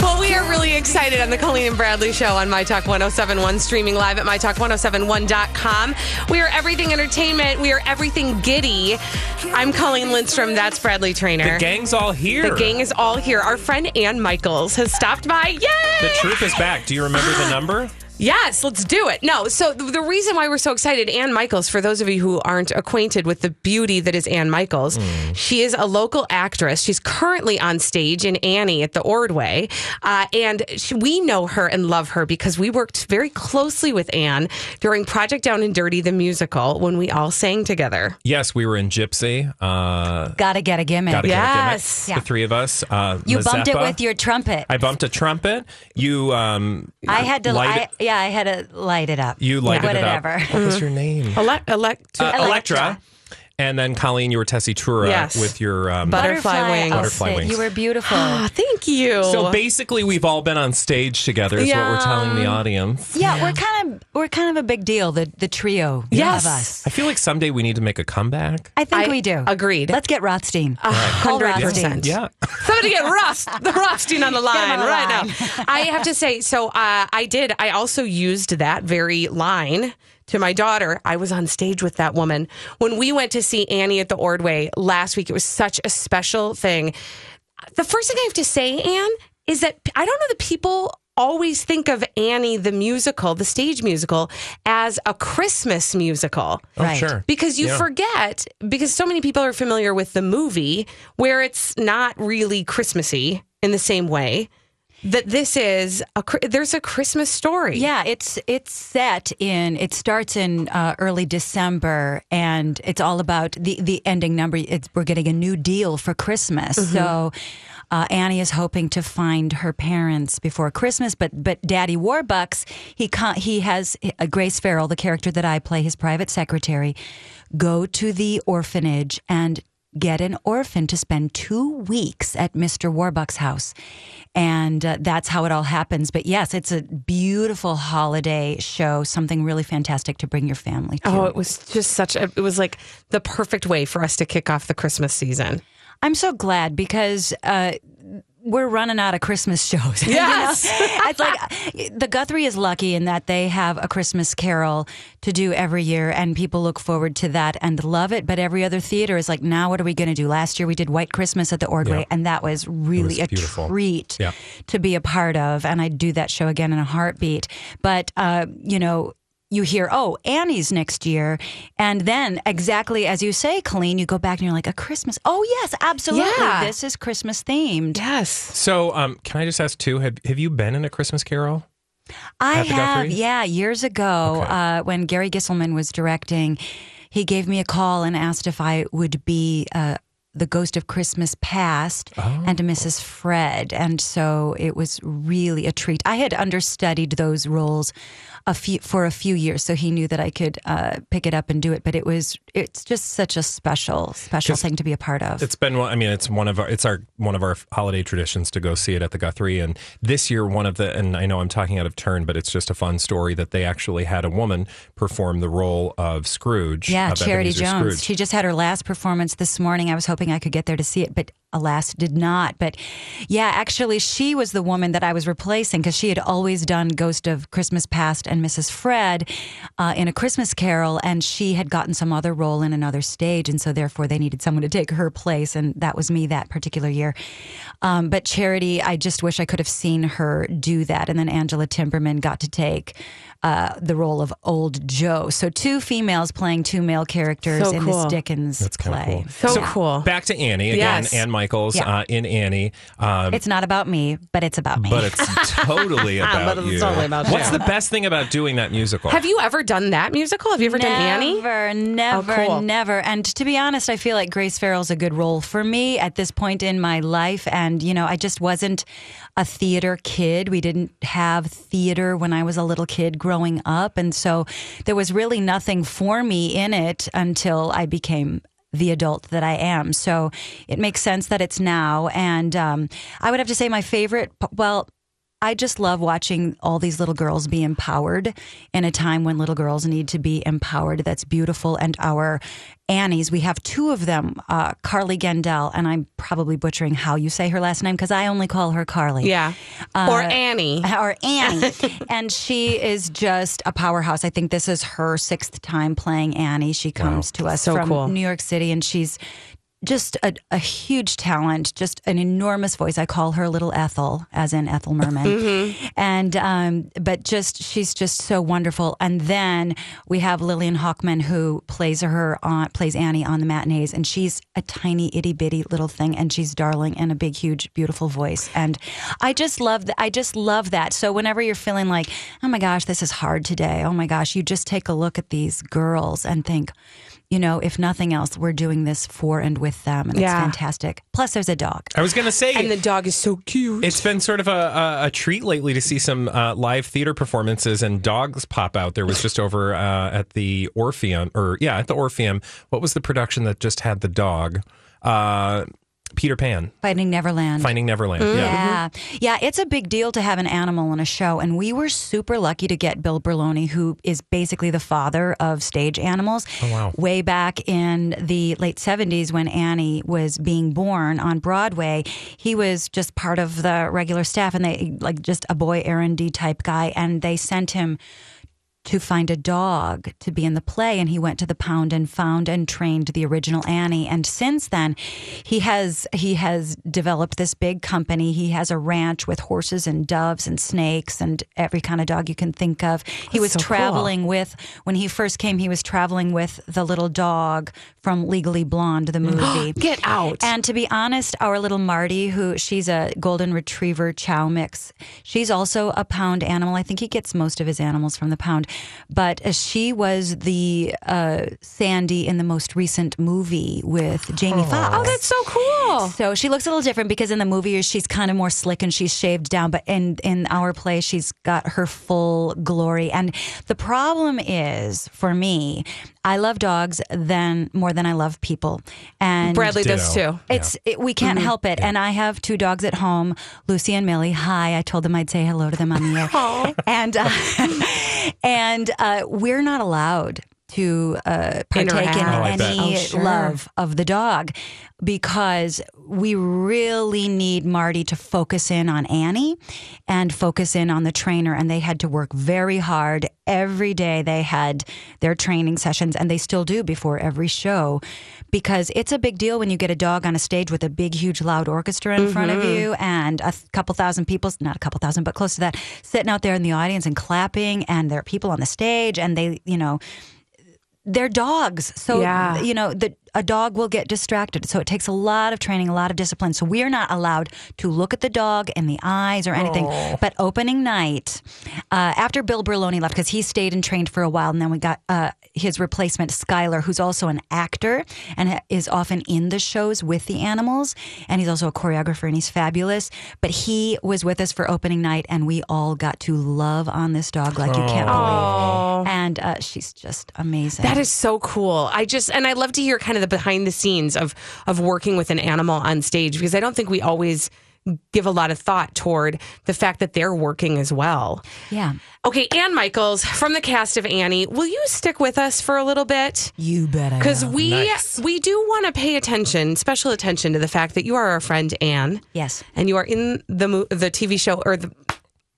Well, we are really excited on the Colleen and Bradley show on My Talk 1071, streaming live at MyTalk1071.com. We are everything entertainment. We are everything giddy. I'm Colleen Lindstrom. That's Bradley Traynor. The gang's all here. The gang is all here. Our friend Ann Michaels has stopped by. Yay! The troop is back. Do you remember the number? Yes, let's do it. No, so the, the reason why we're so excited, Ann Michaels, for those of you who aren't acquainted with the beauty that is Ann Michaels, she is a local actress. She's currently on stage in Annie at the Ordway. Uh, and she, we know her and love her because we worked very closely with Ann during Project Down and Dirty, the musical, when we all sang together. Yes, we were in Gypsy. Uh, Gotta get a gimmick. gotta get a gimmick. Yes. Yeah. The three of us. Uh, you bumped it with your trumpet. I bumped a trumpet. You. Um, I had to. light I, it- yeah, I had to light it up. You lighted it up. Whatever. What was your name? Ele- elect- Uh, Electra. Electra. And then Colleen, you were Tessie Tura Yes. with your um, Butterfly wings. Butterfly wings. You were beautiful. Thank you. So basically, we've all been on stage together. Is what we're telling the audience. yeah, we're kind of we're kind of a big deal. The the trio Yes. of us. I feel like someday we need to make a comeback. I think I we do. agreed. Let's get Rothstein. Call 100%. Rothstein. Yeah. Somebody get Rust, the Rothstein on the line on the right line. now. I have to say, so uh, I did. I also used that very line to my daughter. I was on stage with that woman when we went to see Annie at the Ordway last week. It was such a special thing. The first thing I have to say, Anne, is that I don't know that people always think of Annie the musical, the stage musical, as a Christmas musical. Oh, Right. sure. Because you Yeah. forget, because so many people are familiar with the movie where it's not really Christmassy in the same way that this is a there's a Christmas story. Yeah, it's it's set in. It starts in uh, early December, and it's all about the the ending number. It's we're getting a new deal for Christmas, so. Uh, Annie is hoping to find her parents before Christmas, but but Daddy Warbucks he con- he has uh, Grace Farrell, the character that I play, his private secretary, go to the orphanage and get an orphan to spend two weeks at Mr. Warbucks' house. And uh, that's how it all happens. But yes, it's a beautiful holiday show, something really fantastic to bring your family to. Oh, it was just such a, it was like the perfect way for us to kick off the Christmas season. I'm so glad because uh, we're running out of Christmas shows. you know? Yes. it's like the Guthrie is lucky in that they have a Christmas Carol to do every year, and people look forward to that and love it. But every other theater is like, now what are we going to do? Last year we did White Christmas at the Ordway, Yeah. and that was really was a beautiful. treat Yeah. to be a part of. And I'd do that show again in a heartbeat. But uh, you know. You hear, oh, Annie's next year. And then, exactly as you say, Colleen, you go back and you're like, a Christmas. Oh, yes, absolutely. Yeah. This is Christmas themed. Yes. So, um, can I just ask too? Have Have you been in a Christmas Carol? I have, Guthrie? yeah, years ago Okay. uh, when Gary Gisselman was directing, he gave me a call and asked if I would be uh, the ghost of Christmas past Oh. and Mrs. Fred, and so it was really a treat. I had understudied those roles a few for a few years, so he knew that I could uh, pick it up and do it. But it was it's just such a special special thing to be a part of. It's been one. I mean, it's one of our. It's our one of our holiday traditions to go see it at the Guthrie. And this year, one of the. And I know I'm talking out of turn, but it's just a fun story that they actually had a woman perform the role of Scrooge. Yeah, of Charity Ebenezer Jones. Scrooge. She just had her last performance this morning. I was hoping I could get there to see it, but alas did not. But yeah, actually, she was the woman that I was replacing because she had always done Ghost of Christmas Past and Mrs. Fred uh, in A Christmas Carol, and she had gotten some other role in another stage. And so, therefore, they needed someone to take her place. And that was me that particular year. Um, but Charity, I just wish I could have seen her do that. And then Angela Timberman got to take uh, the role of Old Joe. So two females playing two male characters So in cool. this Dickens That's play. cool. So cool. Back to Annie again. Yes. Ann Michaels Yeah. uh, in Annie. Um, It's not about me, but it's about me. but it's totally about But it's you. totally about What's you. the best thing about doing that musical? Have you ever done that musical? Have you ever done Annie? Never, never, Oh, cool. never. And to be honest, I feel like Grace Farrell's a good role for me at this point in my life. And, you know, I just wasn't a theater kid. We didn't have theater when I was a little kid growing up. And so there was really nothing for me in it until I became the adult that I am. So it makes sense that it's now. And um, I would have to say my favorite, well, I just love watching all these little girls be empowered in a time when little girls need to be empowered. That's beautiful. And our Annies, we have two of them, uh, Carly Gendel, and I'm probably butchering how you say her last name because I only call her Carly. Yeah. or Annie. Or Annie. and she is just a powerhouse. I think this is her sixth time playing Annie. She comes to us So from cool. New York City and she's just a, a huge talent, just an enormous voice. I call her Little Ethel, as in Ethel Merman. Mm-hmm. And, um, but just, she's just so wonderful. And then we have Lillian Hockman, who plays her on, plays Annie on the matinees. And she's a tiny, itty bitty little thing. And she's darling and a big, huge, beautiful voice. And I just love that. I just love that. So whenever you're feeling like, oh my gosh, this is hard today. Oh my gosh, you just take a look at these girls and think, you know, if nothing else, we're doing this for and with them, and Yeah. it's fantastic. Plus, there's a dog. I was going to say. and the dog is so cute. it's been sort of a, a, a treat lately to see some uh, live theater performances and dogs pop out. There was just over uh, at the Orpheum, or yeah, at the Orpheum. What was the production that just had the dog? Uh, Peter Pan, Finding Neverland. Finding Neverland. Yeah. Yeah. Yeah, it's a big deal to have an animal in a show. And we were super lucky to get Bill Berloni, who is basically the father of stage animals. Oh, wow. Way back in the late 70s when Annie was being born on Broadway, he was just part of the regular staff and they, like, just a boy R&D type guy. And they sent him to find a dog to be in the play and he went to the pound and found and trained the original Annie and since then he has he has developed this big company he has a ranch with horses and doves and snakes and every kind of dog you can think of he was so cool. traveling with when he first came he was traveling with the little dog from Legally Blonde the movie Get out. and to be honest, our little Marty, who she's a golden retriever chow mix, she's also a pound animal. I think he gets most of his animals from the pound. But uh, she was the uh, Sandy in the most recent movie with Jamie Foxx. oh, that's so cool. So she looks a little different because in the movie she's kind of more slick and she's shaved down, but in in our play she's got her full glory. And the problem is for me, I love dogs then more than I love people. And Bradley does too. it's it, we can't help it. And I have two dogs at home, Lucy and Millie. Hi, I told them I'd say hello to them on the air. and uh, and uh, we're not allowed to uh, partake in Oh, any Oh, sure. love of the dog because we really need Marty to focus in on Annie and focus in on the trainer. And they had to work very hard every day. They had their training sessions, and they still do before every show because it's a big deal when you get a dog on a stage with a big, huge, loud orchestra in front of you and a th- couple thousand people, not a couple thousand, but close to that, sitting out there in the audience and clapping. And there are people on the stage, and they, you know, they're dogs. So, Yeah. you know, the, a dog will get distracted. So it takes a lot of training, a lot of discipline. So we are not allowed to look at the dog in the eyes or anything. But opening night, uh, after Bill Berloni left, because he stayed and trained for a while, and then we got uh, his replacement, Skylar, who's also an actor and is often in the shows with the animals. And he's also a choreographer and he's fabulous. But he was with us for opening night, and we all got to love on this dog like you can't believe. And uh, she's just amazing. That is so cool. I just and I love to hear kind of the behind the scenes of of working with an animal on stage because I don't think we always give a lot of thought toward the fact that they're working as well. Yeah. Okay, Ann Michaels from the cast of Annie, will you stick with us for a little bit? You bet Because we Nice. we do want to pay attention, special attention to the fact that you are our friend Anne. Yes. and you are in the the TV show or the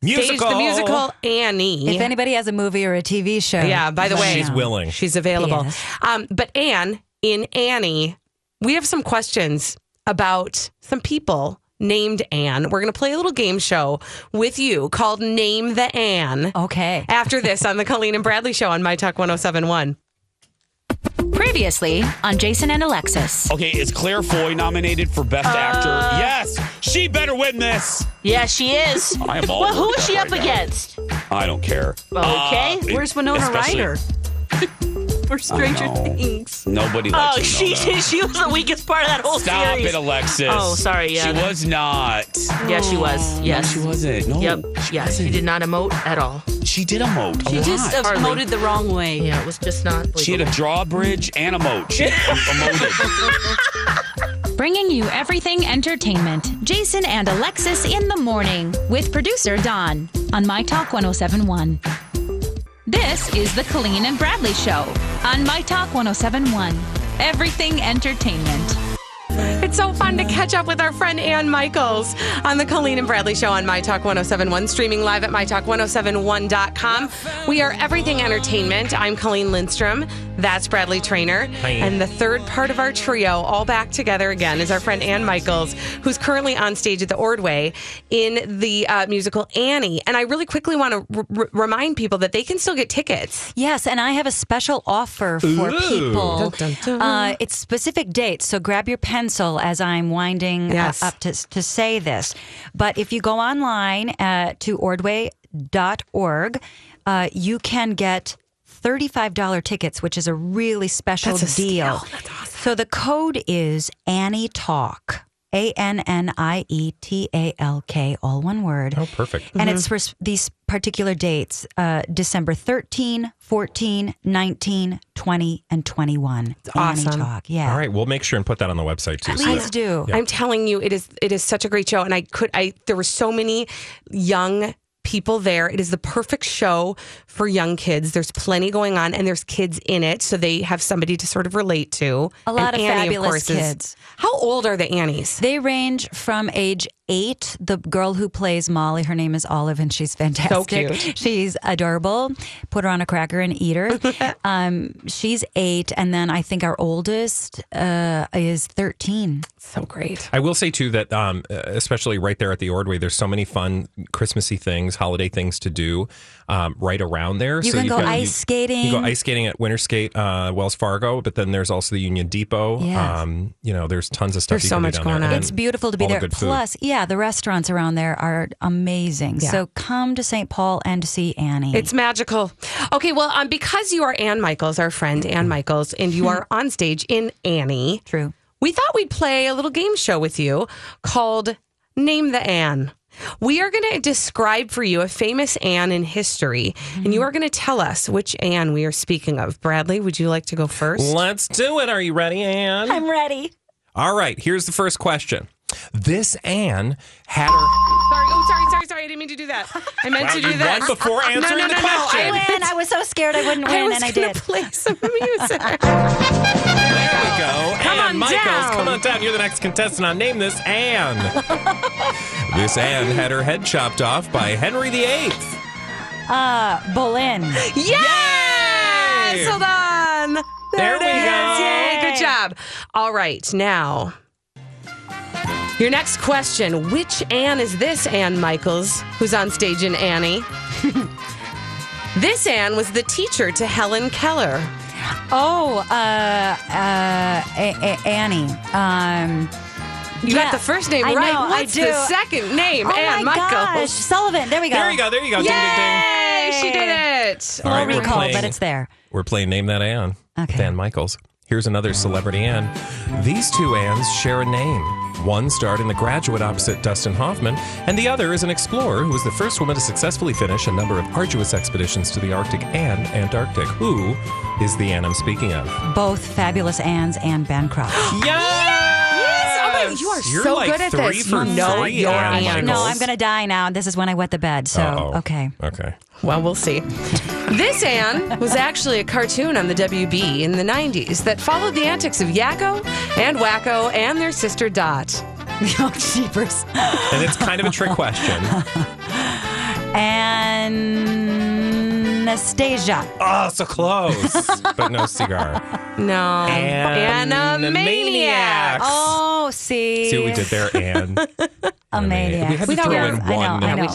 Musical. stage the musical Annie. If anybody has a movie or a TV show. yeah, by the way, She's willing. she's available. Yes. Um, but Anne in Annie, we have some questions about some people named Anne. We're going to play a little game show with you called Name the Anne. Okay. After this on the Colleen and Bradley show on My Talk 1071. Previously on Jason and Alexis. Okay, is Claire Foy nominated for Best Actor? Yes, she better win this. Yeah, she is. I am all Well, who is she that up now. against? I don't care. Okay. Uh, Where's Winona Ryder? For Stranger know. Things. Nobody oh, likes Oh, to she she was the weakest part of that whole Stop series. it, Alexis. Oh, sorry, yeah. She was not. Yeah, she was. Yes. She wasn't. No. Yep. She Yes. She wasn't. did not emote at all. She did emote. She a just lot. Hardly. emoted the wrong way. Yeah, it was just not. She had a drawbridge and emote. She emoted. Bringing you everything entertainment. Jason and Alexis in the morning with producer Don on My Talk 1071. This is the Colleen and Bradley Show on My Talk 1071. Everything entertainment. It's so fun to catch up with our friend Ann Michaels on the Colleen and Bradley Show on My Talk 1071, streaming live at MyTalk1071.com. We are everything entertainment. I'm Colleen Lindstrom. That's Bradley Traynor. And the third part of our trio, all back together again, is our friend Ann Michaels, who's currently on stage at the Ordway in the uh, musical Annie. And I really quickly want to r- r- remind people that they can still get tickets. Yes, and I have a special offer for Ooh. people. Dun, dun, dun. Uh, it's specific dates, so grab your pencil as I'm winding uh, up to, to say this. But if you go online uh, to ordway.org, uh, you can get $35 tickets, which is a really special a deal. awesome. So the code is Annie Talk. A N N I E T A L K, all one word. Oh, perfect. And it's for these particular dates uh, December 13, 14, 19, 20, and 21. It's awesome. Annie Talk. Yeah. All right, we'll make sure and put that on the website too. so Please that- do. I'm telling you, it is it is such a great show, and I could I there were so many young people there. It is the perfect show for young kids. There's plenty going on, and there's kids in it, so they have somebody to sort of relate to. A lot And of Annie, fabulous course, is- kids. how old are the Annies? They range from age eight. The girl who plays Molly, her name is Olive, and she's fantastic. So cute. She's adorable. Put her on a cracker and eat her. um, she's eight, and then I think our oldest uh, is 13. So great. I will say too that, um, uh, especially right there at the Ordway, there's so many fun Christmassy things, holiday things to do um, right around there. You so can you've go got- ice skating. You can go ice skating at Winter Skate, uh, Wells Fargo, but then there's also the Union Depot. Yes. Um, you know, there's tons of stuff. There's you so can do much down going there. on. It's beautiful to be all the there. food. Plus, yeah, the restaurants around there are amazing. Yeah. So come to St. Paul and see Annie. It's magical. Okay, well, um, because you are Ann Michaels, our friend Ann Michaels, and you are on stage in Annie, true. we thought we'd play a little game show with you called Name the Anne. We are going to describe for you a famous Anne in history, and you mm-hmm. are going to tell us which Anne we are speaking of. Bradley, would you like to go first? Let's do it. Are you ready, Anne? I'm ready. All right. Here's the first question. This Anne had her. Sorry, oh, sorry, sorry, sorry. I didn't mean to do that. I meant Wow, to do you that. before answering no, no, the no, no. question. I, Win. I was so scared I wouldn't I win, was and I gonna did. play some music. There we go. Come Anne on Michaels, down. come on down. You're the next contestant on Name This Anne. this Anne had her head chopped off by Henry VIII. Uh, Boleyn. Yes! Yay! Hold on. There it we is. go. Yay, good job. All right, now. Your next question Which Anne is this Anne Michaels who's on stage in Annie? this Anne was the teacher to Helen Keller. Oh, uh, uh, A- A- Annie. Um, You Yeah, got the first name I right. know, I What's the second name? oh Anne my Michaels. gosh, Sullivan. There we go. There you go. There you go. Ding, ding, ding. She did it. All Low we're recall, playing- but it's there. We're playing Name That Anne. Okay. with Ann Michaels. Here's another celebrity Anne. These two Anns share a name. One starred in The Graduate opposite Dustin Hoffman, and the other is an explorer who was the first woman to successfully finish a number of arduous expeditions to the Arctic and Antarctic. Who is the Anne I'm speaking of? Both fabulous Anns and Bancroft. Yes! Yes! Oh my you are You're so like good at three this. for You know three, your Ann ants. No, I'm going to die now. This is when I wet the bed. So, Uh-oh. okay. Okay. Well, we'll see. This Anne was actually a cartoon on the WB in the 90s that followed the antics of Yakko and Wakko and their sister Dot. oh, jeepers. And it's kind of a trick question. Anastasia. Oh, so close, but no cigar. No. Animaniacs. Oh, see. See what we did there, Anne? A maniac. We had We to know throw we're- in I know, one. I know.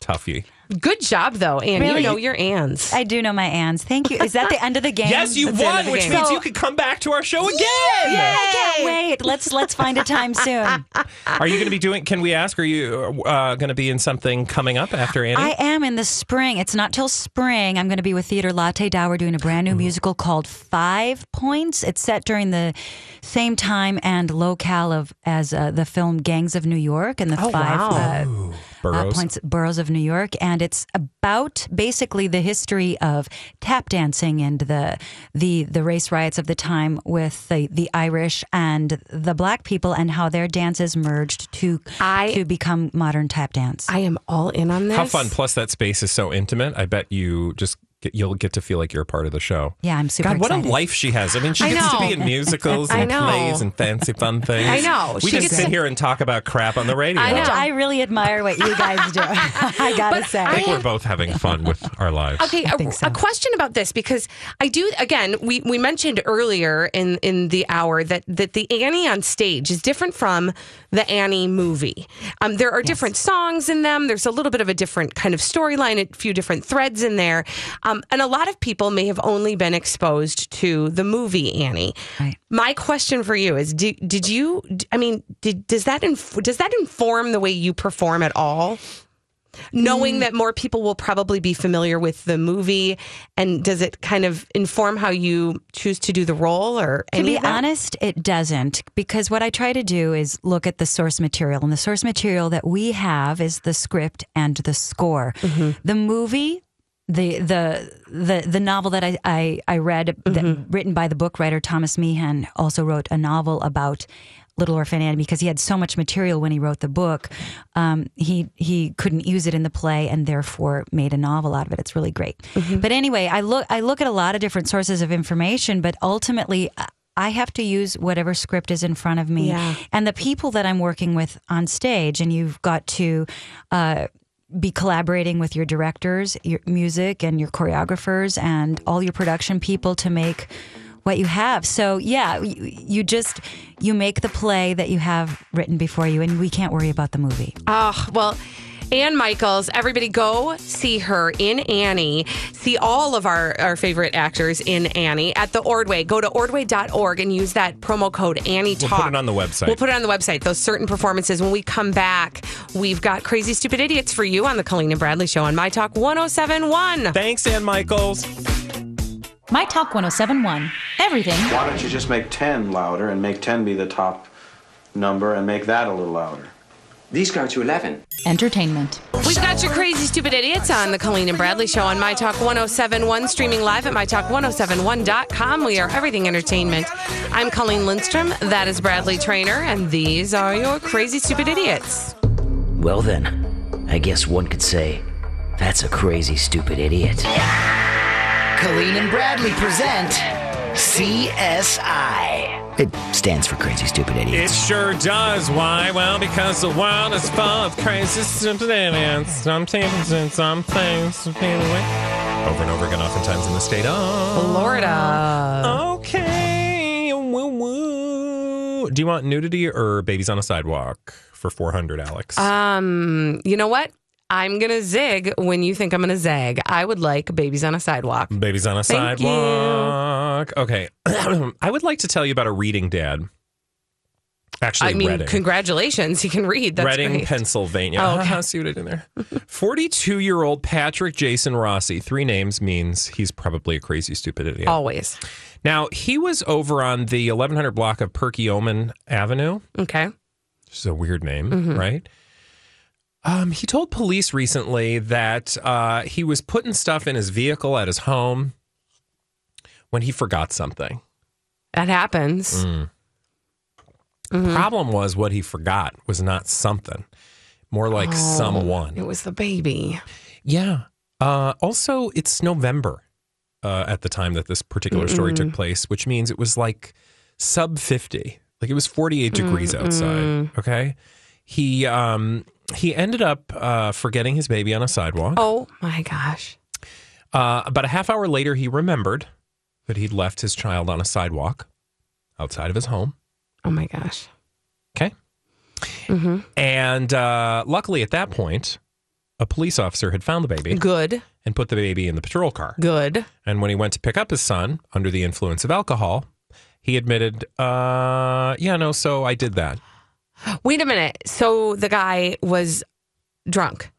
Toughie. Good job, though, Anne. Really? You know your Anns. I do know my Anns. Thank you. Is that the end of the game? Yes, you That's won, which game. means So- you could come back to our show again. Yeah, I can't wait. Let's let's find a time soon. Are you going to be doing? Can we ask? Are you uh, going to be in something coming up after Annie? I am in the spring. It's not till spring. I'm going to be with Theater Latté Da. We're doing a brand new musical called Five Points. It's set during the same time and locale of as uh, the film Gangs of New York and the Oh, five wow. uh, uh, Burroughs. points boroughs of New York, and it's about basically the history of tap dancing and the the the race riots of the time with the the Irish and the black people and how their dances merged to I- to become modern tap dance. I am all in on this. How fun! Plus, that space is so intimate. I bet you just get, you'll get to feel like you're a part of the show. yeah, I'm super God, what excited. a life she has! I mean, she I gets to be in musicals and plays and fancy fun things. I know. We She just sit to- here and talk about crap on the radio. I know. Which I really admire what you guys do. I gotta say. I think we're both having fun with our lives. Okay, a, think so. a question about this because I do again. We we mentioned earlier in in the hour that that the Annie on stage is different from the Annie movie. Um, there are different songs in them. There's a little bit of a different kind of storyline, a few different threads in there, um, and a lot of people may have only been exposed to the movie Annie. Right. My question for you is: Did, did you? I mean, did, does that inf- does that inform the way you perform at all? knowing Mm. that more people will probably be familiar with the movie and does it kind of inform how you choose to do the role or To be honest, it doesn't because what I try to do is look at the source material, and the source material that we have is the script and the score. Mm-hmm. The movie. The, the the the novel that I I, I read Mm-hmm. written by the book writer Thomas Meehan also wrote a novel about Little Orphan Annie because he had so much material when he wrote the book. Um, he he couldn't use it in the play and therefore made a novel out of it. It's really great. Mm-hmm. But anyway, I look I look at a lot of different sources of information, but ultimately. I have to use whatever script is in front of me, Yeah. and the people that I'm working with on stage, and you've got to uh, be collaborating with your directors, your music, and your choreographers, and all your production people to make what you have. So yeah, you, you just you make the play that you have written before you, and we can't worry about the movie. Oh, well, Ann Michaels, everybody go see her in Annie. See all of our, our favorite actors in Annie at the Ordway. Go to ordway.org and use that promo code Annie We'll put it on the website. We'll put it on the website. Those certain performances. When we come back, we've got Crazy Stupid Idiots for you on the Colleen and Bradley Show on My Talk 1071. Thanks, Ann Michaels. My Talk 1071. Everything Why don't you just make 10 louder and make 10 be the top number and make that a little louder? These go to 11. entertainment. We've got your crazy stupid idiots on the Colleen and Bradley show on My Talk 1071, streaming live at MyTalk1071.com. We are everything entertainment. I'm Colleen Lindstrom. That is Bradley Traynor, and these are your crazy stupid idiots. Well, then, I guess one could say that's a crazy, stupid idiot. Colleen and Bradley present CSI It stands for crazy, stupid idiots. It sure does. Why? Well, because the world is full of crazy, stupid idiots. Some things and some things. Over and over again, oftentimes in the state of Florida. Okay. Woo woo. Do you want nudity or babies on a sidewalk for 400, Alex? Um, you know what? I'm gonna zig when you think I'm gonna zag. I would like babies on a sidewalk. Babies on a Thank you. sidewalk. Okay. I would like to tell you about a reading dad. Actually, I mean, Reading. congratulations, he can read. That's Reading, great. Pennsylvania. Oh, okay. See what I did there? 42 year old Patrick Jason Rossi. Three names means he's probably a crazy, stupid idiot. Always. Now, he was over on the 1100 block of Perkiomen Avenue. Okay. Which is a weird name, Mhm. right? Um, he told police recently that uh, he was putting stuff in his vehicle at his home when he forgot something. That happens. Mm. Mhm. Problem was what he forgot was not something, more like Oh, someone. It was the baby. Yeah. Uh, also, it's November uh, at the time that this particular story took Mm-mm. place, which means it was like sub 50. Like it was 48 degrees outside. Mm-mm. Okay. He um, he ended up uh, forgetting his baby on a sidewalk. Oh my gosh. Uh, about a half hour later, he remembered that he'd left his child on a sidewalk outside of his home. Oh my gosh. Okay. hmm And uh, luckily, at that point, a police officer had found the baby. Good. And put the baby in the patrol car. Good. And when he went to pick up his son under the influence of alcohol, he admitted, uh, yeah, no, so I did that. Wait a minute. So the guy was drunk.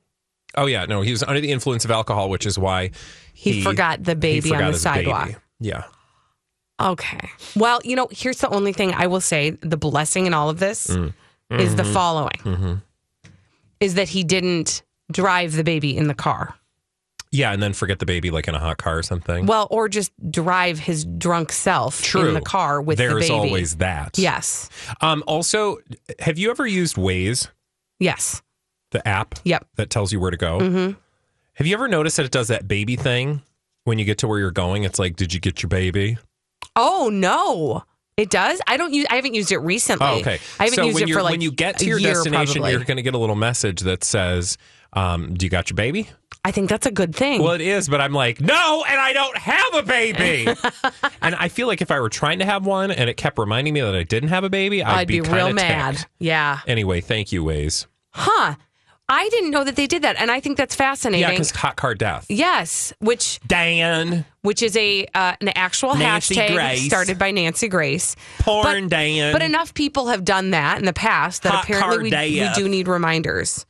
Oh, yeah, no, he was under the influence of alcohol, which is why He forgot the he baby on the his baby. sidewalk. Yeah. Okay. Well, you know, here's the only thing I will say the blessing in all of this Mm. is the Mhm. following Mhm. is that he didn't drive the baby in the car. Yeah, and then forget the baby like in a hot car or something. Well, or just drive his drunk self True. in the car with There's the baby. There is always that. Yes. Um, also, have you ever used Waze, Yes. the app Yep. that tells you where to go? Mhm. Have you ever noticed that it does that baby thing when you get to where you're going? It's like, did you get your baby? Oh no. It does? I don't use I haven't used it recently. Oh, okay. I haven't so used when it for like when you get to your destination, probably. you're going to get a little message that says, um, "Do you got your baby?" I think that's a good thing. Well, it is, but I'm like, no, and I don't have a baby. and I feel like if I were trying to have one and it kept reminding me that I didn't have a baby, I'd, I'd be, kinda real mad. Yeah. Anyway, thank you, Waze. Huh. I didn't know that they did that, and I think that's fascinating. Yeah, because hot car death. Yes, which Dan, which is a uh, an actual Nancy hashtag Grace. started by Nancy Grace. Porn but, Dan. But enough people have done that in the past that Hot apparently we, we do need reminders.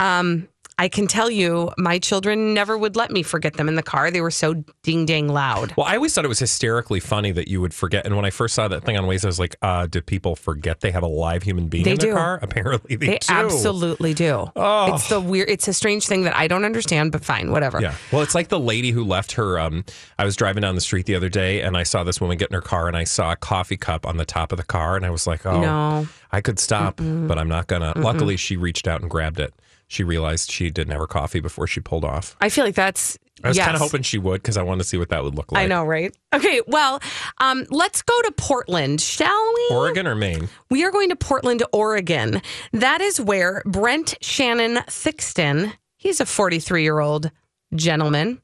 Um, I can tell you, my children never would let me forget them in the car. They were so ding dang loud. Well, I always thought it was hysterically funny that you would forget. And when I first saw that thing on Waze, I was like, uh, "Do people forget they have a live human being They in their do. car?" Apparently, they, do. They do. absolutely do. Oh. It's the weird. It's a strange thing that I don't understand, but fine, whatever. Yeah. Well, it's like the lady who left her. Um, I was driving down the street the other day and I saw this woman get in her car and I saw a coffee cup on the top of the car and I was like, oh, No. I could stop, Mm-mm. but I'm not gonna. Mm-mm. Luckily, she reached out and grabbed it. She realized she didn't have her coffee before she pulled off. I feel like that's. I was yes. kind of hoping she would because I wanted to see what that would look like. I know, right? Okay, well, um, let's go to Portland, shall we? Oregon or Maine? We are going to Portland, Oregon. That is where Brent Shannon Thixton, he's a 43 year old gentleman,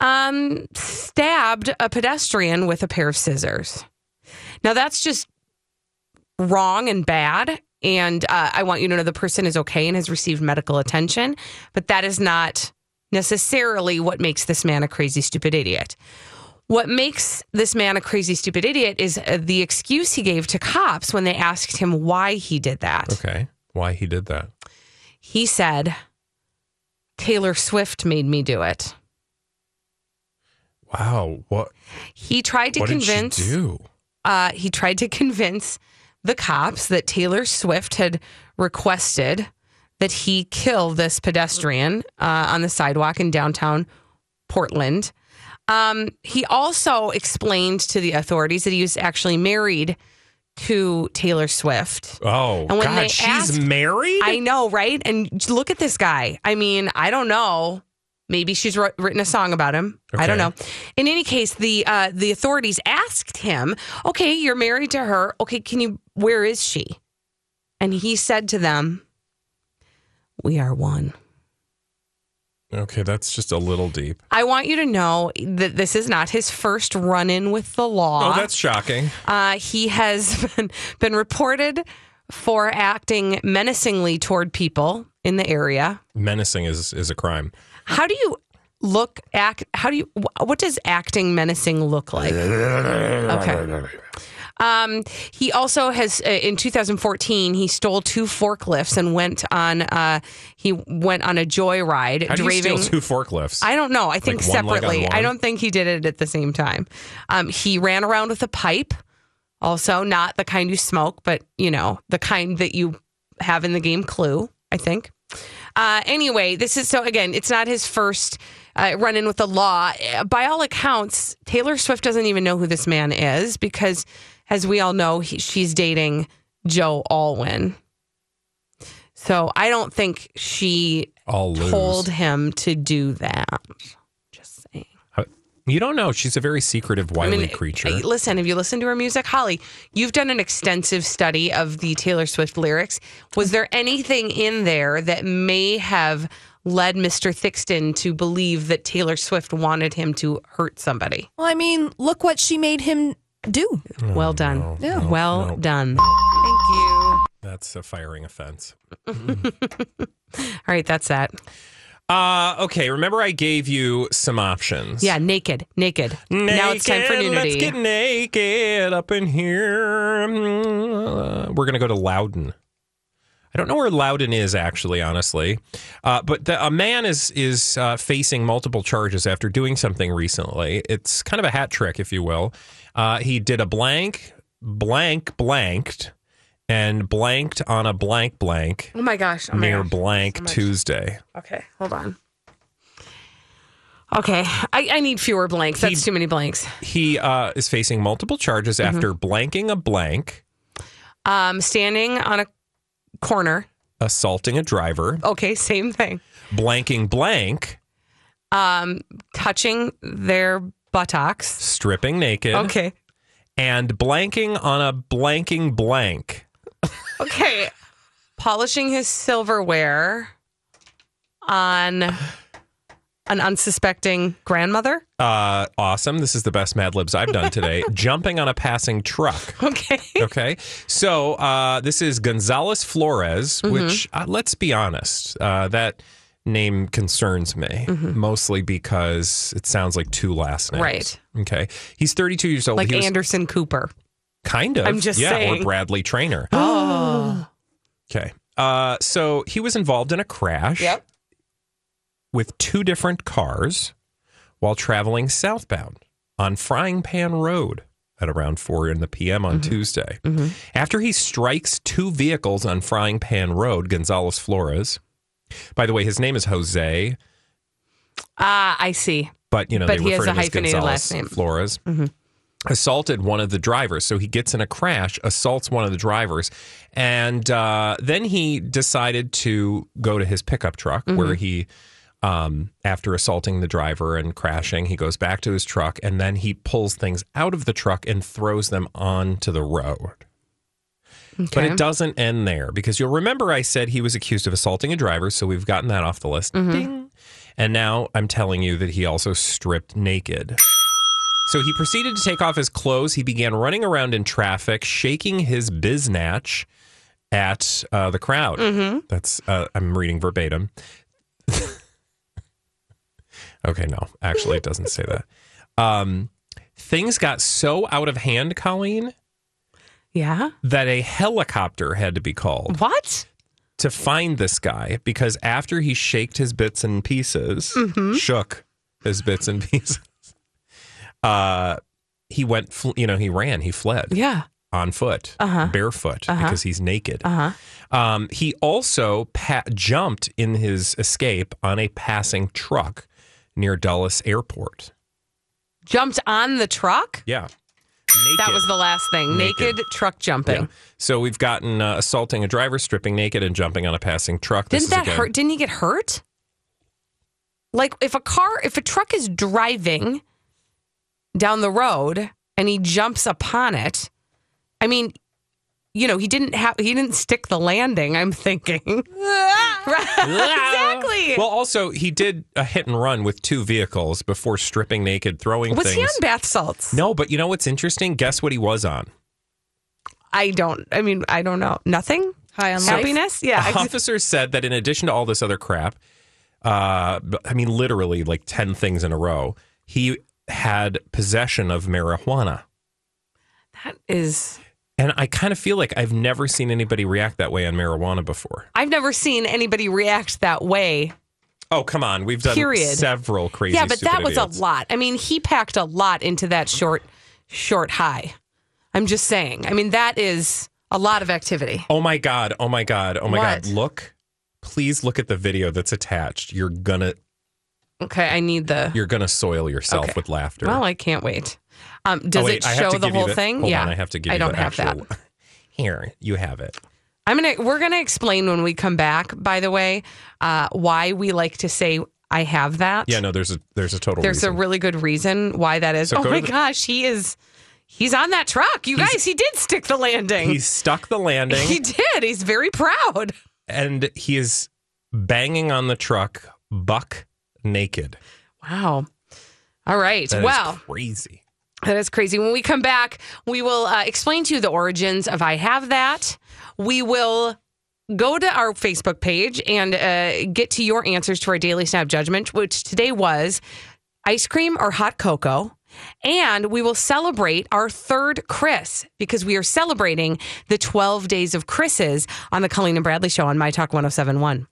um, stabbed a pedestrian with a pair of scissors. Now, that's just wrong and bad. And uh, I want you to know the person is okay and has received medical attention, but that is not necessarily what makes this man a crazy, stupid idiot. What makes this man a crazy, stupid idiot is uh, the excuse he gave to cops when they asked him why he did that. Okay. Why he did that? He said, Taylor Swift made me do it. Wow. What? He tried to what convince. did she do? Uh, he tried to convince the cops that Taylor Swift had requested that he kill this pedestrian uh, on the sidewalk in downtown Portland. Um, he also explained to the authorities that he was actually married to Taylor Swift. Oh, And when God, they she's asked- married. I know, right? And look at this guy. I mean, I don't know. Maybe she's wr- written a song about him. I don't know. In any case, the uh, the authorities asked him, "Okay, you're married to her. Okay, can you? Where is she?" And he said to them, "We are one." Okay, that's just a little deep. I want you to know that this is not his first run in with the law. Oh, that's shocking. Uh, he has been, been reported for acting menacingly toward people in the area. Menacing is is a crime. How do you look act? How do you? What does acting menacing look like? Okay. Um, he also has uh, in 2014 he stole two forklifts and went on uh he went on a joyride How do you steal two forklifts? I don't know. I think Like leg on separately. I don't think he did it at the same time. Um, he ran around with a pipe, also not the kind you smoke, but you know the kind that you have in the game Clue. I think. Uh, anyway, this is so again. It's not his first uh, run in with the law. Uh, By all accounts, Taylor Swift doesn't even know who this man is because, as we all know, he, she's dating Joe Alwyn. So I don't think she told him to do that. Just saying. You don't know. She's a very secretive, wily I mean, creature. Listen, have you listened to her music, Holly? You've done an extensive study of the Taylor Swift lyrics. Was there anything in there that may have led Mr. Thixton to believe that Taylor Swift wanted him to hurt somebody? Well, I mean, look what she made him do. Oh, well done. Yeah. well no. done. Thank you. That's a firing offense. All right, that's that. Uh, okay, remember I gave you some options. Yeah, naked, naked. Now it's time for Naked, nudity. Let's get naked up in here. Uh, we're going to go to Loudoun. I don't know where Loudoun is actually, honestly, uh, but the, a man is is uh, facing multiple charges after doing something recently. It's kind of a hat trick, if you will. Uh, he did a blank, blank, blanked, and blanked on a blank blank oh my gosh. Oh my near gosh. blank So. Tuesday. Okay, hold on. Okay, I, I need fewer blanks. That's too many blanks. He uh, is facing multiple charges Mm-hmm. after blanking a blank, Um, standing on a corner. assaulting a driver, Okay, same thing. blanking blank, Um, touching their buttocks. stripping naked, Okay. and blanking on a blanking blank. Okay. Polishing his silverware on an unsuspecting grandmother. Uh, awesome. This is the best Mad Libs I've done today. Jumping on a passing truck. Okay. Okay. So uh, this is Gonzalez Flores, Mm-hmm. which, uh, let's be honest, uh, that name concerns me mostly because it sounds like two last names. Mm-hmm. Right. Okay. He's 32 years old. Like was- Anderson Cooper. Kind of. I'm just yeah, saying. or Bradley Traynor. Oh. Okay. Uh, so he was involved in a crash Yep. with two different cars while traveling southbound on Frying Pan Road at around 4 in the PM on Tuesday. After he strikes two vehicles on Frying Pan Road, Gonzalez Flores, by the way, his name is Jose, Ah, I see. but you know But they he refer has to a him as hyphenated Gonzalez last name. Assaulted one of the drivers, so he gets in a crash, assaults one of the drivers, and uh, then he decided to go to his pickup truck Mm-hmm. where he, um, after assaulting the driver and crashing, he goes back to his truck and then he pulls things out of the truck and throws them onto the road. But it doesn't end there because you'll remember I said he was accused of assaulting a driver, so we've gotten that off the list. Mm-hmm. Ding. And now I'm telling you that he also stripped naked. So he proceeded to take off his clothes. He began running around in traffic, shaking his biznatch at uh, the crowd. Mm-hmm. That's uh, I'm reading verbatim. okay, no, actually, it doesn't say that. Um, things got so out of hand, Colleen, Yeah. that a helicopter had to be called What? to find this guy because after he shaked his bits and pieces, Mm-hmm. shook his bits and pieces, uh, he went, fl- you know, he ran, he fled Yeah. on foot, Uh-huh. barefoot, Uh-huh. because he's naked. Uh huh. Um, he also pa- jumped in his escape on a passing truck near Dulles Airport. Jumped on the truck. Yeah. Naked. That was the last thing. Naked. Naked, truck jumping. Yeah. So we've gotten uh, assaulting a driver, stripping naked, and jumping on a passing truck. This Didn't is that again- hurt? Didn't he get hurt? like if a car, if a truck is driving down the road and he jumps upon it, I mean, you know, he didn't have, he didn't stick the landing. I'm thinking, exactly. Well, also he did a hit and run with two vehicles before stripping naked, throwing Was things. he on bath salts? no, but you know what's interesting? Guess what he was on? I don't. I mean, I don't know. Nothing. High on life. Happiness. Yeah. ex- Officers said that in addition to all this other crap, uh, I mean, literally like 10 things in a row, he had possession of marijuana. that is. And I kind of feel like I've never seen anybody react that way on marijuana before. I've never seen anybody react that way. Oh, come on. We've done Period. several crazy yeah, but that was idiots. a lot. I mean, he packed a lot into that short, short high. I'm just saying. I mean, that is a lot of activity. Oh my God. Oh my God. Oh my What? God. Look, please look at the video that's attached. You're gonna Okay, I need the. you're gonna soil yourself Okay. with laughter. Well, I can't wait. Um, does Oh, wait, it show the whole the- thing? Yeah, on, I have to give I don't the have actual- that. Here, you have it. I'm gonna. We're gonna explain when we come back. By the way, uh, why we like to say I have that. Yeah, no, there's a there's a total There's reason. a really good reason why that is. So oh my the- gosh, he is. He's on that truck. You guys, he did stick the landing. He stuck the landing. He did. He's very proud. and he is banging on the truck buck naked. Wow. All right. That crazy. That is crazy. When we come back, we will uh, explain to you the origins of I Have That. We will go to our Facebook page and uh, get to your answers to our daily snap judgment, which today was ice cream or hot cocoa. And we will celebrate our third Chris because we are celebrating the 12 days of Chris's on the Colleen and Bradley show on My Talk 1071.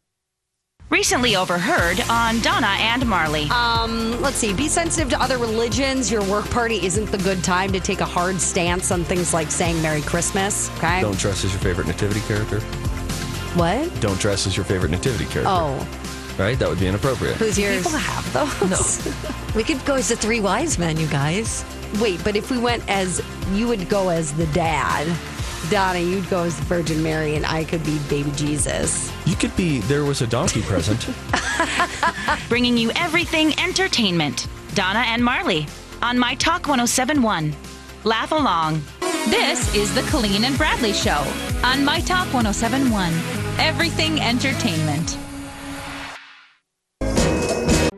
Recently overheard on Donna and Marley. Um, let's see. Be sensitive to other religions. Your work party isn't the good time to take a hard stance on things like saying Merry Christmas. Okay. Don't dress as your favorite nativity character. What? Don't dress as your favorite nativity character. Oh, Right? That would be inappropriate. who's yours? People have those. we could go as the three wise men, you guys. Wait, but if we went as you would go as the dad, Donna, you'd go as the Virgin Mary, and I could be baby Jesus. You could be there was a donkey present. Bringing you everything entertainment. Donna and Marley on My Talk 1071. Laugh along. This is the Colleen and Bradley Show on My Talk 1071. Everything entertainment.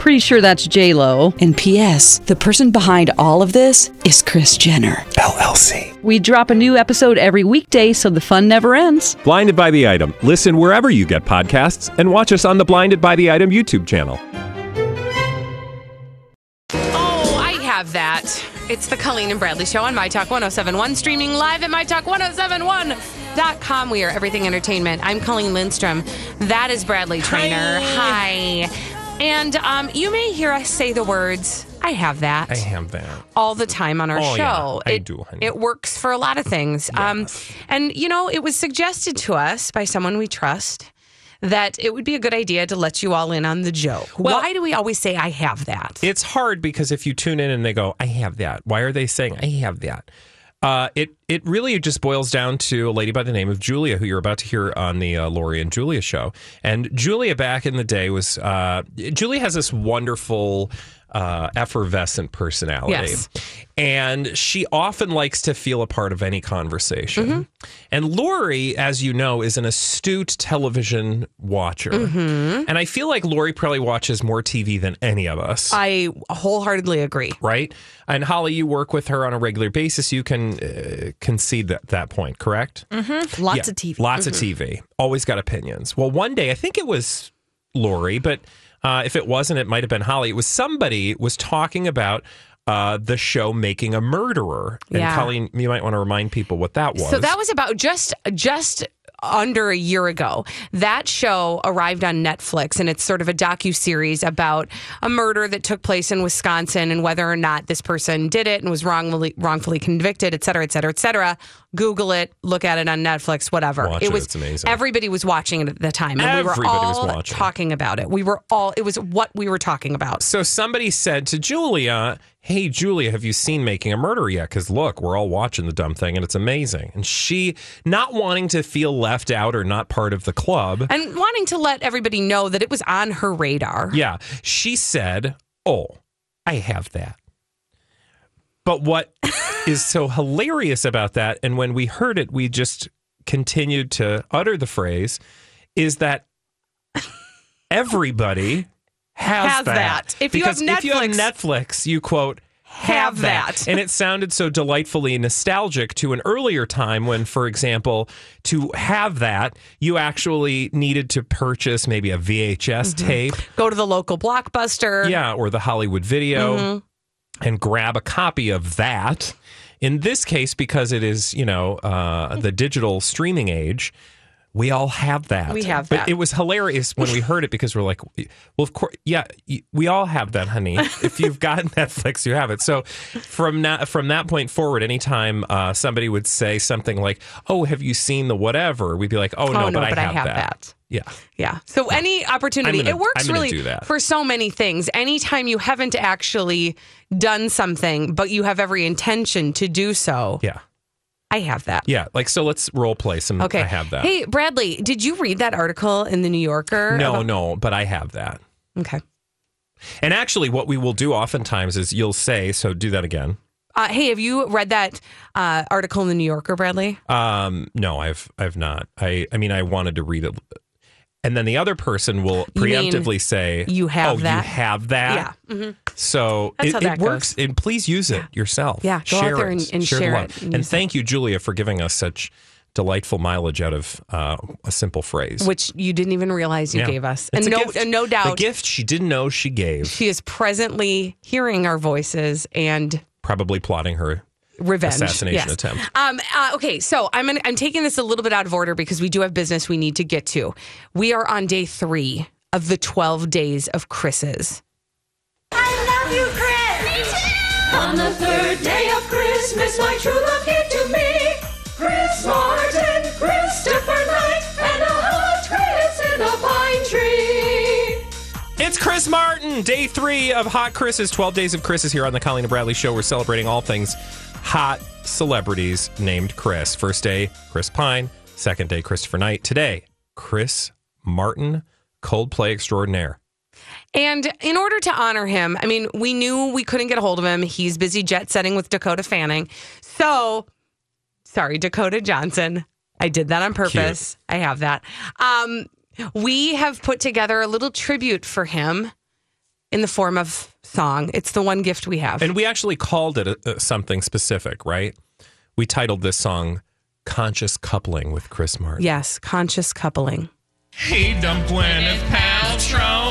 Pretty sure that's J Lo. And P.S. The person behind all of this is Kris Jenner. LLC. We drop a new episode every weekday, so the fun never ends. Blinded by the item. Listen wherever you get podcasts, and watch us on the Blinded by the Item YouTube channel. Oh, I have that. It's the Colleen and Bradley Show on My Talk 1071, streaming live at MyTalk1071.com. We are everything entertainment. I'm Colleen Lindstrom. That is Bradley Traynor. Hi. And um, you may hear us say the words, I have that. I have that. all the time on our Oh, show. yeah, I it, do, honey. It works for a lot of things. Um, and, you know, it was suggested to us by someone we trust that it would be a good idea to let you all in on the joke. Why do we always say, I have that? It's hard because if you tune in and they go, I have that, why are they saying, I have that? Uh, it it really just boils down to a lady by the name of Julia, who you're about to hear on the uh, Lori and Julia show. And Julia, back in the day, was uh, Julia has this wonderful, uh, effervescent personality, Yes. and she often likes to feel a part of any conversation. Mm-hmm. And Lori, as you know, is an astute television watcher, Mm-hmm. and I feel like Lori probably watches more TV than any of us. I wholeheartedly agree. Right. And Holly, you work with her on a regular basis. You can uh, concede that, that point, correct? Mm-hmm. Lots Yeah, of TV. Lots of Mm-hmm. TV. Always got opinions. Well, one day, I think it was Lori, but uh, if it wasn't, it might have been Holly. It was somebody was talking about uh, the show Making a Murderer. And Yeah. Colleen, you might want to remind people what that was. So that was about just just under a year ago. That show arrived on Netflix and it's sort of a docu series about a murder that took place in Wisconsin and whether or not this person did it and was wrongfully wrongfully convicted, et cetera, et cetera, et cetera. Google it, look at it on Netflix, whatever. Watch it it, was it's amazing. Everybody was watching it at the time, and we Everybody were was all watching. talking about it. We were all. It was what we were talking about. So somebody said to Julia, Hey, Julia, have you seen Making a Murder yet? Because look, we're all watching the dumb thing and it's amazing. And she, not wanting to feel left out or not part of the club, and wanting to let everybody know that it was on her radar. yeah, she said, Oh, I have that. But what is so hilarious about that, and when we heard it, we just continued to utter the phrase, is that everybody has, Has that. If you have because if you have Netflix- Netflix, you quote, have, Have that. that. And it sounded so delightfully nostalgic to an earlier time when, for example, to have that, you actually needed to purchase maybe a VHS tape. Go to the local blockbuster. Yeah, or the Hollywood video Mhm. and grab a copy of that. In this case, because it is, you know, uh, the digital streaming age, we all have that. We have that. but it was hilarious when we heard it because we're like, well, of course, yeah, we all have that, honey. if you've got Netflix, you have it. So from that from that point forward, anytime uh, somebody would say something like, "Oh, have you seen the whatever?" We'd be like, "Oh no, Oh, no, but, but I I have, have that. that. Yeah. Yeah. So any opportunity, gonna- it works really for so many things. Anytime you haven't actually done something, but you have every intention to do so. Yeah. I have that. Yeah, like so. Let's role play some. Okay. I have that. Hey, Bradley, did you read that article in the New Yorker? no, about- no, but I have that. Okay. And actually, what we will do oftentimes is you'll say, so do that again. Uh, hey, have you read that uh, article in the New Yorker, Bradley? Um, no, I've I've not. I I mean, I wanted to read it, and then the other person will You preemptively say, you have oh, that?" you have that." Yeah. Mhm. So That's it, it works. And please use it yourself. Yeah, go out share there it. and- and the share it and And thank you, Julia, for giving us such delightful mileage out of uh, a simple phrase. Which you didn't even realize you Yeah. gave us. It's and no, and no the doubt, gift she didn't know she gave. she is presently hearing our voices and Probably plotting her revenge assassination Yes. attempt. Um, uh, okay, so I'm gonna, I'm taking this a little bit out of order because we do have business we need to get to. We are on day three of the 12 days of Chris's. I love you, Chris. On the third day of Christmas, my true love gave to me Chris Martin, Christopher Knight, and a hot Chris in a pine tree. It's Chris Martin, day three of Hot Chris's 12 Days of Chris is here on the Colleen and Bradley Show. We're celebrating all things hot celebrities named Chris. First day, Chris Pine. Second day, Christopher Knight. Today, Chris Martin, Coldplay extraordinaire. And in order to honor him, I mean, we knew we couldn't get a hold of him. He's busy jet setting with Dakota Fanning. So, sorry, Dakota Johnson. I did that on purpose. I have that. Um, we have put together a little tribute for him in the form of song. It's the one gift we have. And we actually called it a, a- something specific, right? We titled this song Conscious Coupling with Chris Martin. yes, conscious coupling. He dumped Gwyneth Paltrow.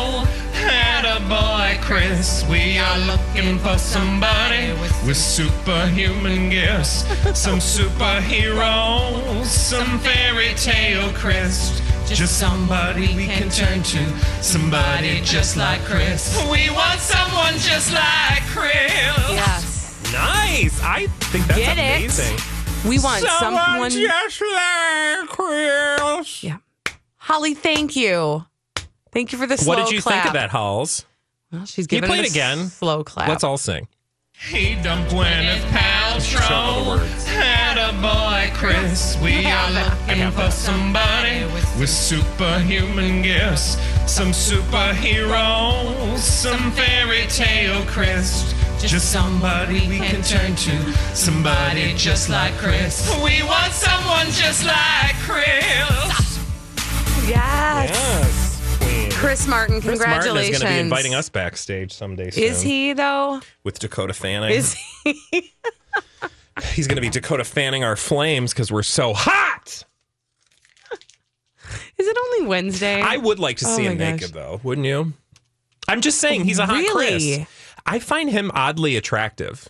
Had boy, Chris. We are looking for somebody with superhuman gifts. Some superheroes, some fairy tale Chris. Just somebody we can turn to. Somebody just like Chris. We want someone just like Chris. Yes. Nice. I think that's Get it? amazing. We want someone. just like Chris. Yeah. Holly, thank you. Thank you for the slow What did you clap. think of that, Halls? Well, she's Can you giving play him it a again? Slow clap. Let's all sing. He dumped Gwyneth Don't know the Paltrow. Had a boy, Chris. We are looking for somebody with superhuman gifts. Some superheroes, some fairy tale Chris. Just somebody we can turn to. Somebody just like Chris. We want someone just like Chris. Yes. Yes. Chris Martin, Chris Martin congratulations. is going to be inviting us backstage someday soon. Is he though? With Dakota Fanning. Is he? He's going to be Dakota Fanning our flames because we're so hot. Is it only Wednesday? I would like to Oh see my him gosh. naked, though, wouldn't you? I'm just saying, he's a hot Really? Chris. I find him oddly attractive.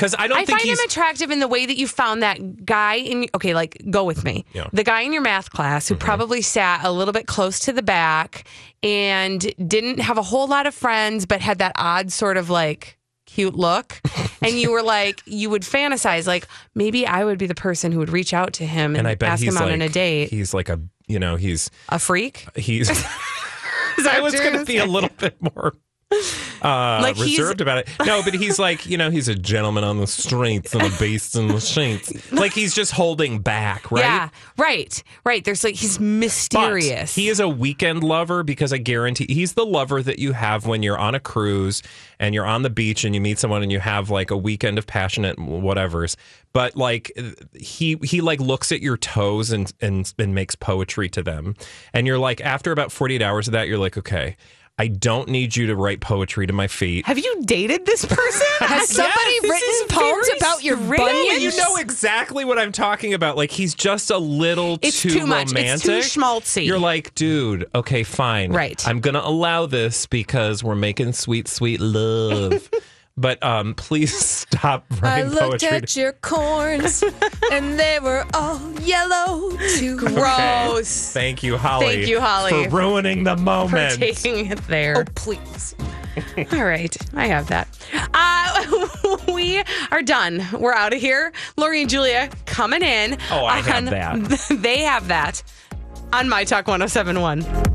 Because I don't I think find he's. him attractive in the way that you found that guy in. Okay, like go with me. Yeah. The guy in your math class who mm-hmm. probably sat a little bit close to the back and didn't have a whole lot of friends, but had that odd sort of like cute look. and you were like, you would fantasize like maybe I would be the person who would reach out to him and, and ask him out like on a date. He's like a you know he's a freak. He's. I was going to be a little bit more uh, Like reserved about it. No, but he's like, you know, he's a gentleman on the streets and a beast in the sheets. Like he's just holding back, right? Yeah, right, right. There's like he's mysterious. But he is a weekend lover because I guarantee he's the lover that you have when you're on a cruise and you're on the beach and you meet someone and you have like a weekend of passionate whatevers. But like he he like looks at your toes and and and makes poetry to them. And you're like after about 48 hours of that you're like, "Okay, I don't need you to write poetry to my feet." Have you dated this person? Has somebody Yes, written poems about your strange. bunions? You know exactly what I'm talking about. Like he's just a little It's too, too much. It's romantic. too schmaltzy. You're like, dude, okay, fine. Right. I'm gonna allow this because we're making sweet, sweet love. but um, please stop writing I looked poetry. at your corns and they were all yellow too. Gross. Okay. Thank you, Holly. Thank you, Holly. for ruining the moment. For taking it there. Oh, please. All right, I have that. Uh, we are done. We're out of here. Lori and Julia coming in. Oh, I have on- that. They have that on My Talk 1071.